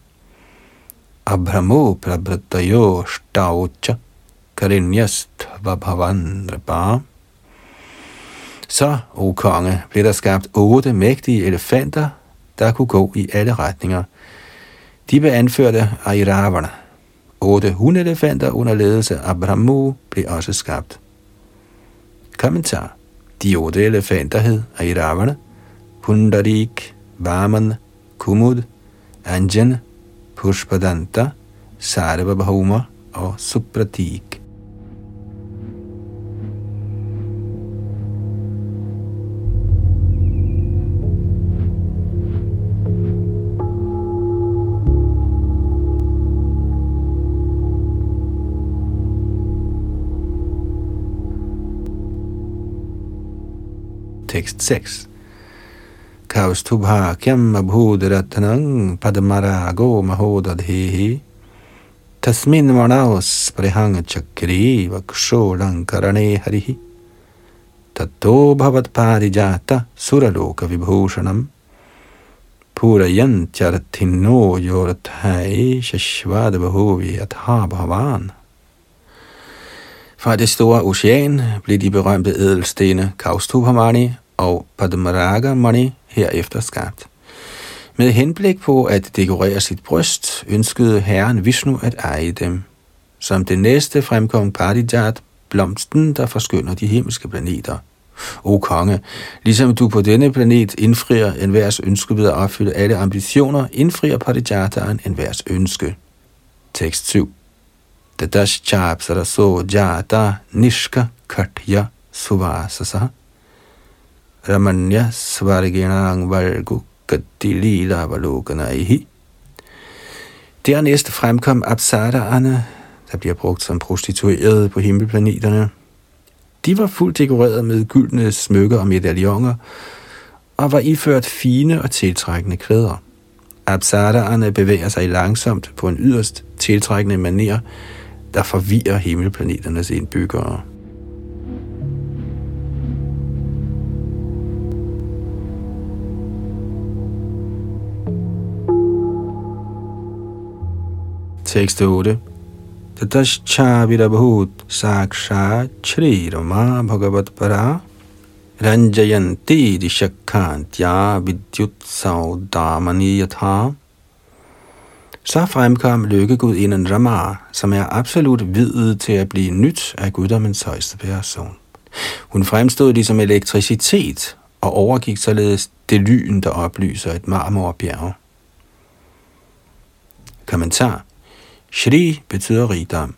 abhramo prabhratayo shtaucha karinyastva. Så, o konge, blev der skabt otte mægtige elefanter, der kunne gå i alle retninger. De blev anført af Airavana. Otte hundelefanter under ledelse af Brahmu blev også skabt. Kommentar. De otte elefanter hed Airavana, Pundarik, Vaman, Kumud, Anjan, Pushpadanta, Sarvabhauma og Supratik. Tekst 6. Kaustubhakyam abhudaratnang padmarago mahodadhehi tasmin manaus prihang chakri vaksholankarane harihi. Tato bhavat parijata suraloka vibhushanam. Purayantyarthinno yorthai shashvad bhavi atha bhavan. Fra det store ocean blev de berømte ædelstene Kaustubhamani og Padmaraga Mani herefter skabt. Med henblik på at dekorere sit bryst, ønskede herren Vishnu at eje dem. Som det næste fremkom Parijat, blomsten, der forskynder de himmelske planeter. O konge, ligesom du på denne planet indfrier enhvers ønske ved at opfylde alle ambitioner, indfrier Parijataen enhvers ønske. Tekst 7 Tadaschapsaraso jata nishka katya suvasasa ramanya svargenang valgu katilila valokanaihi. Dernæst fremkom Apsaraerne, der bliver brugt som prostituerede på himmelplaneterne. De var fuldt dekoreret med gyldne smykker og medaljoner, og var iført fine og tiltrækkende klæder. Apsaraerne bevæger sig langsomt på en yderst tiltrækkende manier, der forvirrer himmelplaneternes indbyggere. Tekst 8. Tataschabhirabhut saksha chri rama bhagavat para ranjayanti dishakantya vidyut saudamani yatha så fremkom lykkegud inden Rama, som er absolut videt til at blive nyt af guddommens højeste person. Hun fremstod ligesom elektricitet og overgik således det lyn, der oplyser et marmorbjerg. Kommentar Shri betyder rigdom.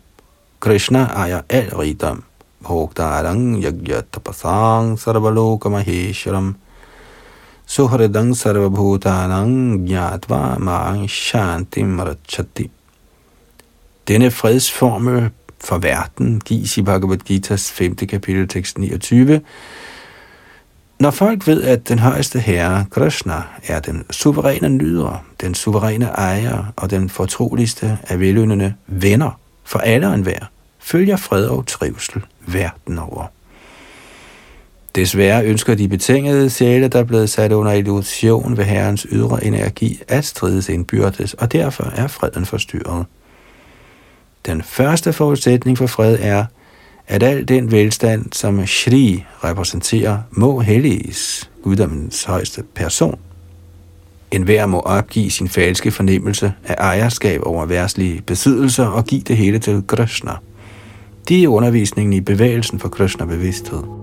Krishna ejer al rigdom. Bhogdarang yagya tapasang sarvaloka maheshwaram Suhridang sarvabhutanang jnatva maang shanti marachati. Denne fredsformel for verden gives i Bhagavad Gita's 5. kapitel, tekst 29. Når folk ved, at den højeste herre, Krishna, er den suveræne nyder, den suveræne ejer og den fortroligste af velønnende venner for alle og enhver, følger fred og trivsel verden over. Desværre ønsker de betingede sjæle, der er blevet sat under illusion ved herrens ydre energi, at strides indbyrdes, og derfor er freden forstyrret. Den første forudsætning for fred er, at al den velstand, som Shri repræsenterer, må helliges, guddommens højeste person. En hver må opgive sin falske fornemmelse af ejerskab over værtslige besiddelser og give det hele til Krishna. Det er undervisningen i bevægelsen for Krishna-bevidsthed.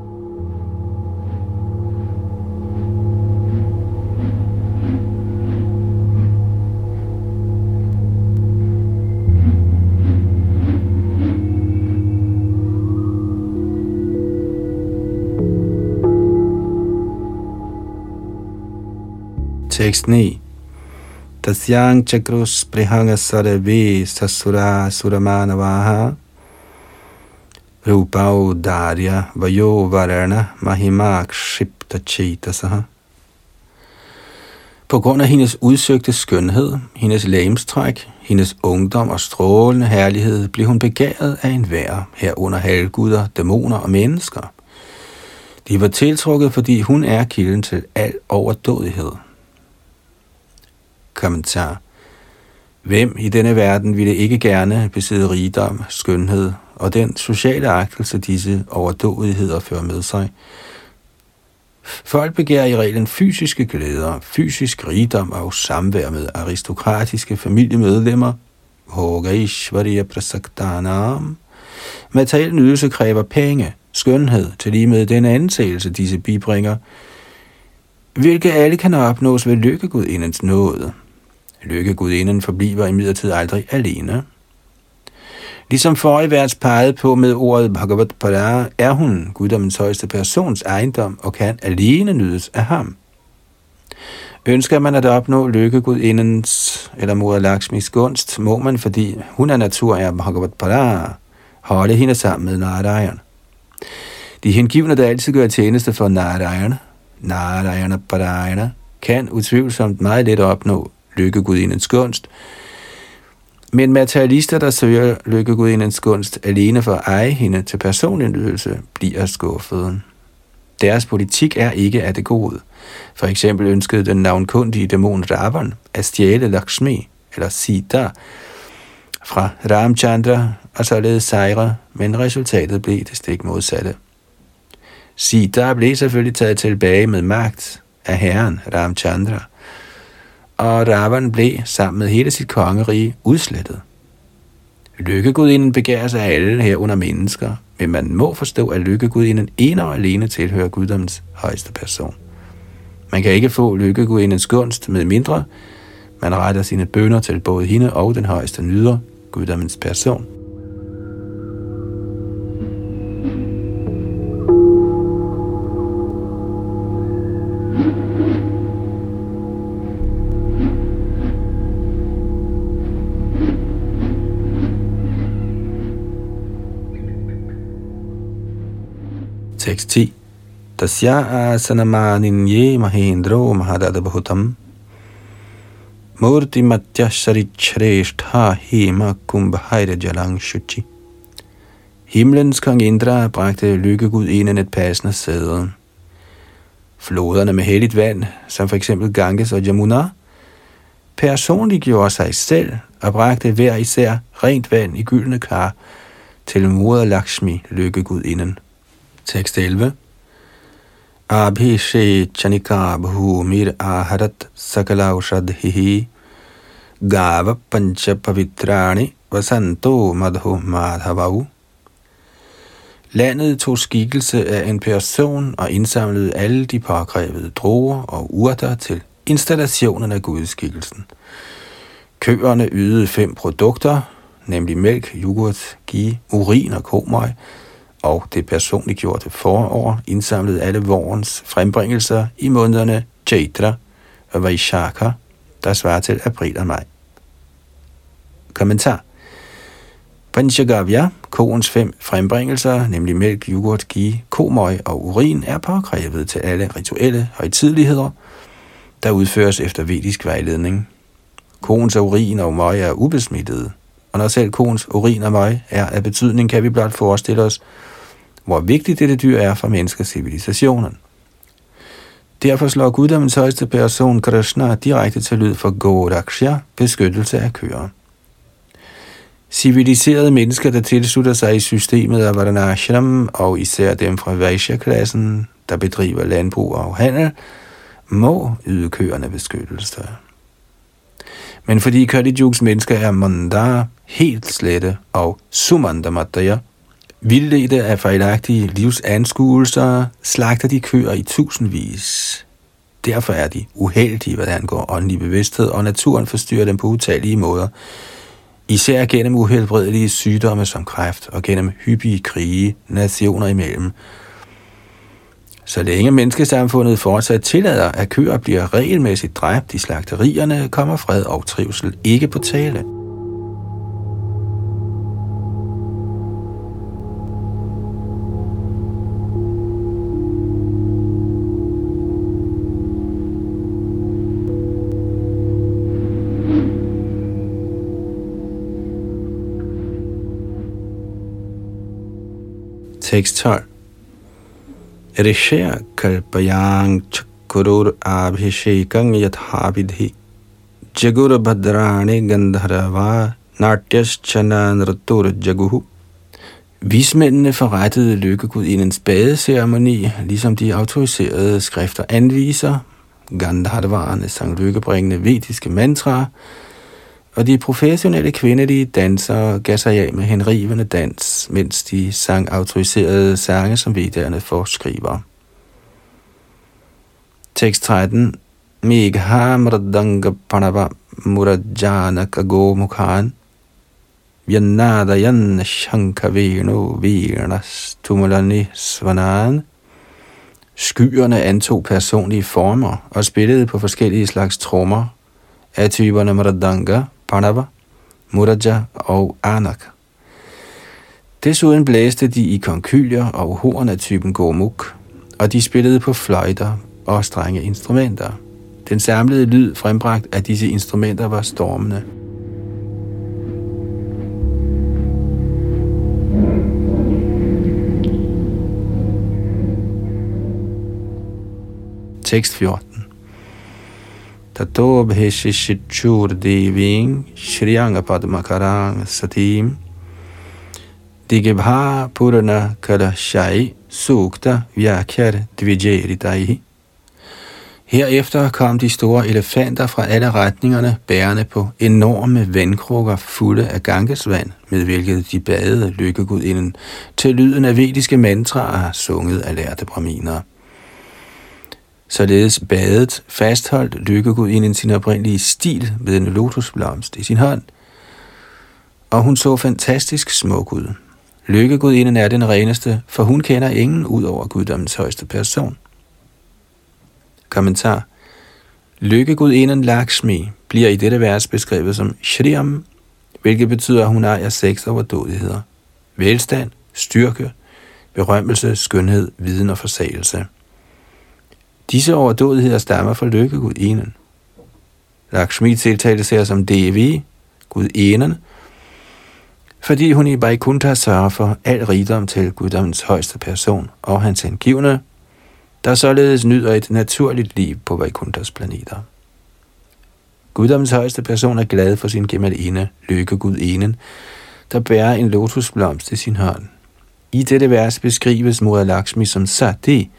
Tekst 9. Tasyang chakrus prihanga sarve sasura suramanavaha Rupau darya vayo varana mahima kshipta chetasaha. På grund af hendes udsøgte skønhed, hendes lægemstræk, hendes ungdom og strålende herlighed, blev hun begæret af enhver, herunder halvguder, dæmoner og mennesker. De var tiltrukket, fordi hun er kilden til al overdådighed. Kommentar. Hvem i denne verden ville ikke gerne besidde rigdom, skønhed og den sociale agtelse, disse overdådigheder fører med sig? Folk begærer i reglen fysiske glæder, fysisk rigdom og samvær med aristokratiske familiemedlemmer. Prasaktanam. Materiel nydelse kræver penge, skønhed, til lige med den ansættelse, disse bibringer, hvilke alle kan opnås ved lykkegudindens nåde. Lykkegudinden forbliver imidlertid aldrig alene. Ligesom forrige værts pegede på med ordet Bhagavad Pada, er hun guddommens højeste persons ejendom og kan alene nydes af ham. Ønsker man at opnå lykkegudindens eller moder Lakshmis gunst, må man, fordi hun er natur af Bhagavad Pada, holde hende sammen med Narayan. De hengivne, der altid gør tjeneste for Narayan, Narayana Parayana, kan utvivlsomt meget let opnå lykkegudindens gunst, men materialister, der søger lykkegudindens gunst alene for at eje hende til personlig nydelse, bliver skuffede. Deres politik er ikke af det gode. For eksempel ønskede den navnkundige dæmon Ravan at stjæle Lakshmi, eller Sita, fra Ramchandra og således sejre, men resultatet blev det stik modsatte. Sita blev selvfølgelig taget tilbage med magt af herren Ramchandra, og Ravan blev sammen med hele sit kongerige udslettet. Lykkegudinden begærer sig alle herunder mennesker, men man må forstå, at lykkegudinden ene og alene tilhører guddoms højeste person. Man kan ikke få lykkegudindens gunst med mindre, man retter sine bønder til både hende og den højeste nyder, guddommens person. Tekst 10. Tasya asanamaninye mahendro mahadadabhutam Murti matya sharichreshtha hema kumbhaira jalang shuchi. Himlens kong Indra bragte lykkegud et passende sæde. Floderne med helligt vand, som for eksempel Ganges og Jamuna, personligt gjorde sig selv og bragte hver især rent vand i gyldne kar til moder Lakshmi, lykkegudinden. Tekst 11. Abhishe chanika bhumir aharat sakalaushadhihi gava pancha pavitrani vasanto madhu madhavau. Landet tog skikkelse af en person og indsamlede alle de påkrævede droger og urter til installationen af gudskikkelsen. Køerne ydede fem produkter, nemlig mælk, yoghurt, ghee, urin og komøg, og det personligt gjorte forår indsamlede alle vårens frembringelser i månederne Chaitra og Vaishaka, der svarer til april og maj. Kommentar Panchagavya, koens fem frembringelser, nemlig mælk, yoghurt, ghee, komøg og urin, er påkrævet til alle rituelle højtidligheder, der udføres efter vedisk vejledning. Koens urin og møg er ubesmittede, og når selv koens urin og møg er af betydning, kan vi blot forestille os, hvor vigtigt dette dyr er for menneskecivilisationen. Derfor slår guddommens højeste person Krishna direkte til lyd for Goraksha, beskyttelse af køer. Civiliserede mennesker, der tilslutter sig i systemet af Varanashram, og især dem fra Vaishya-klassen, der bedriver landbrug og handel, må yde køerne beskyttelse. Men fordi Kalijugs mennesker er mandar, helt slette og sumandamataya, vildledte af fejlagtige livsanskuelser, slagter de køer i tusindvis. Derfor er de uheldige, hvad der angår åndelig bevidsthed, og naturen forstyrrer dem på utallige måder, især gennem uhelbredelige sygdomme som kræft og gennem hyppige krige nationer imellem. Så længe menneskesamfundet fortsat tillader, at køer bliver regelmæssigt dræbt i slagterierne, kommer fred og trivsel ikke på tale. Tekst 12. Rishya kalpayang chakurur abhishekang yathabidhi jagur bhadrani gandharava natyaschana nratur jaguhu Vismændene forrettede lykkegudindens badeceremoni, ligesom de autoriserede skrifter anviser. Gandharvarerne sang lykkebringende vediske mantraer, og de professionelle kvindelige dansere gav sig af med henrivende dans, mens de sang autoriserede sange, som vedderne forskriver. Tekst 13 Megha mradanga panava murajana kago mukhan. Vyanadayan shankaveno virnas tumulani svanan. Skyerne antog personlige former og spillede på forskellige slags trommer. Af typerne mradanga, Panava, Muraja og Anak. Desuden blæste de i konkylier og horn af typen gomuk, og de spillede på fløjter og strenge instrumenter. Den samlede lyd frembragt af disse instrumenter var stormende. Tekst 14 Tato bhishishichur deving shriyanga Padmakarang Satim. Digibha Purana Kalashai Sukta Vyakhar Dvijeritai. Herefter kom de store elefanter fra alle retningerne, bærende på enorme vandkrukker fulde af gangesvand, med hvilket de badede lykkegudinden til lyden af vediske mantraer, sunget af lærte braminere. Således badet fastholdt lykkegudinden sin oprindelige stil med en lotusblomst i sin hånd, og hun så fantastisk smuk ud. Lykkegudinden er den reneste, for hun kender ingen ud over guddommens højeste person. Kommentar Lykkegudinden Lakshmi bliver i dette vers beskrevet som Shriam, hvilket betyder, at hun ejer seks overdådigheder. Velstand, styrke, berømmelse, skønhed, viden og forsagelse. Disse overdådigheder stammer fra lykkegudinen. Lakshmi tiltalte sig som Devi, gudinden, fordi hun i Vaikuntha sørger for al rigdom til guddommens højeste person og hans hengivne, der således nyder et naturligt liv på Vaikunthas planeter. Guddommens højeste person er glad for sin gemaline, lykkegudinen, der bærer en lotusblomst i sin hånd. I dette vers beskrives moder Lakshmi som Sati,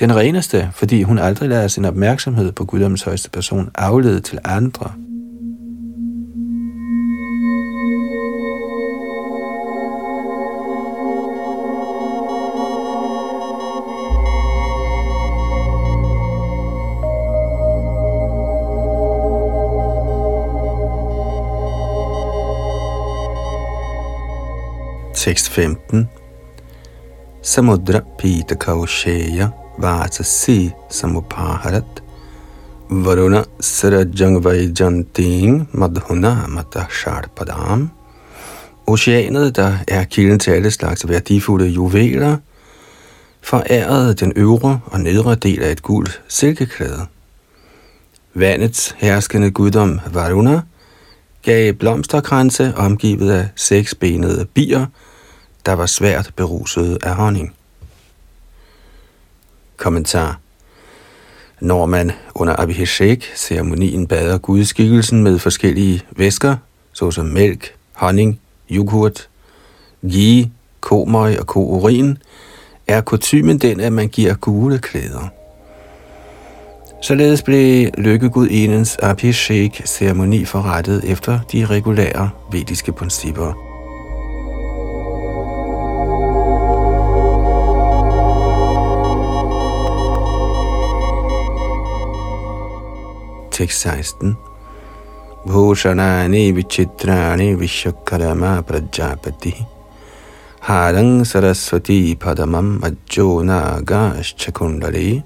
den reneste, fordi hun aldrig lader sin opmærksomhed på Guddoms højeste person aflede til andre. Tekst 15 Samudra Pita Kausheya Vajasi Samupaharat Varuna Sarajang Vaijanting Madhuna Mata Sharpadam Oceanet, der er kilden til alle slags værdifulde juveler, forærede den øvre og nedre del af et gult silkeklæde. Vandets herskende guddom Varuna gav blomsterkranse omgivet af seksbenede bier, der var svært beruset af honning. Kommentar Når man under Abhishek-ceremonien bader gudskikkelsen med forskellige væsker, såsom mælk, honning, yoghurt, ghee, komøg og kourin, er kutumen den, at man giver gule klæder. Således blev lykkegudindens Abhishek-ceremoni forrettet efter de regulære vediske principper. Tekst 16 Bhushanani vichitrani vishwakarama prajapati Harang saraswati padamam ajjo naga kundali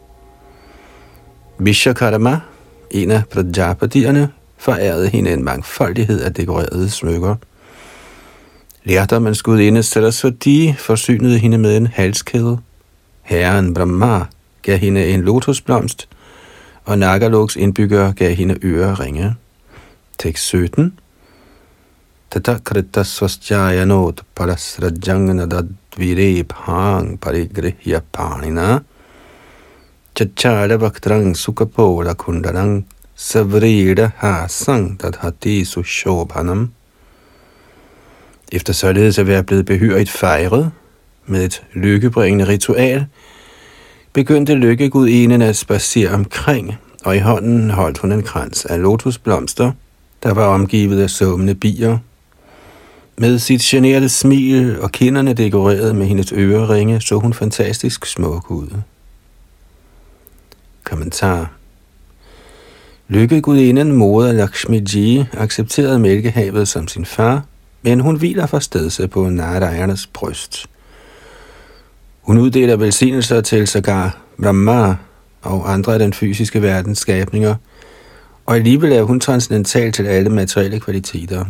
Vishwakarma, en af Prajapatierne, forærede hende en mangfoldighed af dekorerede smykker. Lærdommen skudinde Saraswati forsynede hende med en halskæde. Herren Brahma gav hende en lotusblomst, og Nagaloks indbyggere gav hende øreringe. Tekst 17 Tatakrita krita palasrajangana dadvire bhang parigrihya panina Chachara vaktrang Sukapola Kundarang Savrida Hasang Dadhati Sushobhanam. Efter således at være blevet behørigt fejret med et lykkebringende ritual, begyndte lykkegudinden at spacere omkring, og i hånden holdt hun en krans af lotusblomster, der var omgivet af summende bier. Med sit generede smil og kinderne dekoreret med hendes øreringe, så hun fantastisk smuk ud. Kommentar Lykkegudinden moder Lakshmi Ji accepterede Mælkehavet som sin far, men hun hviler for stedse på Narayanas bryst. Hun uddeler velsignelser til Sagar, Brahma og andre af den fysiske verdens skabninger, og alligevel er hun transcendental til alle materielle kvaliteter.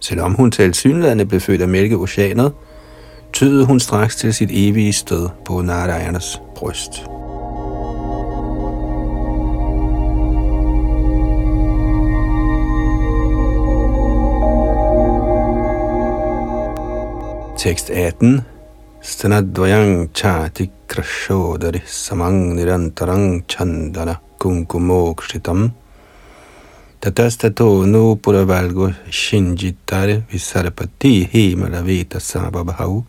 Selvom hun til synlædende blev født af mælkeoceanet, tydede hun straks til sit evige sted på Narayanas bryst. Tekst 18. Stanadvayang chati krashodari samang nirantarang chandana kunkumokshitam tatastato no puravalgo shinjitare visarapati himalavita sababhav.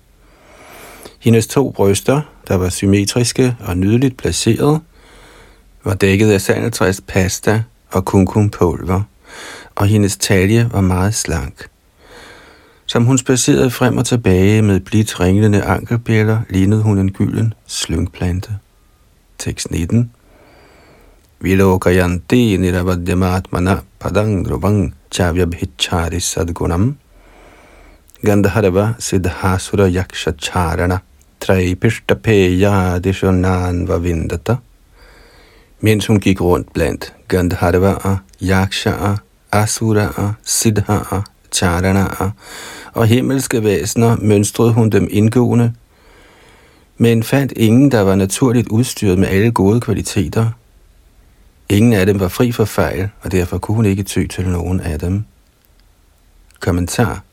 Hendes to bryster, der var symmetriske og nydeligt placeret, var dækket af sandeltræs pasta og kumkumpulver, og hendes talje var meget slank. Som hun spacerede frem og tilbage med blidt ringlende ankelbjæller, lignede hun en gylden slyngplante. Tekst 19. Vilokayanti niravadyamaatmana padang druvang chavyabhichari sadgunam Gandharva siddhasura yaksha charana traipishtapeya vavindata. Mens hun gik rundt blandt Gandharvaer, Yaksha'er, Asuraer, Siddha'er, Charanaer og himmelske væsener mønstrede hun dem indgående, men fandt ingen, der var naturligt udstyret med alle gode kvaliteter. Ingen af dem var fri for fejl, og derfor kunne hun ikke ty til nogen af dem. Kommentar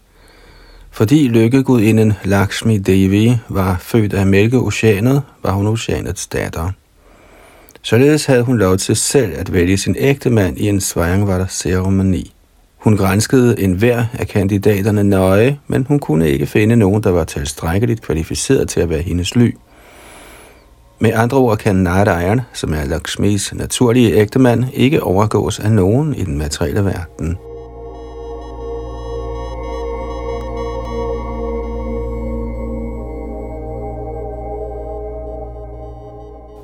fordi lykkegudinden Lakshmi Devi var født af mælkeoceanet, var hun oceanets datter. Således havde hun lov til selv at vælge sin ægte mand i en Svayamvara-ceremoni. Hun grænskede enhver af kandidaterne nøje, men hun kunne ikke finde nogen, der var tilstrækkeligt kvalificeret til at være hendes ly. Med andre ord kan Narayan, som er Lakshmis naturlige ægtemand, ikke overgås af nogen i den materielle verden.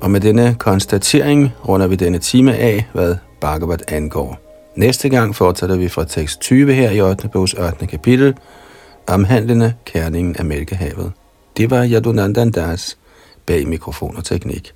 Og med denne konstatering runder vi denne time af, hvad Bhagavad angår. Næste gang fortsætter vi fra tekst 20 her i 8. bogs 8. kapitel, omhandlende kærningen af Mælkehavet. Det var Yadunandandas bag mikrofon og teknik.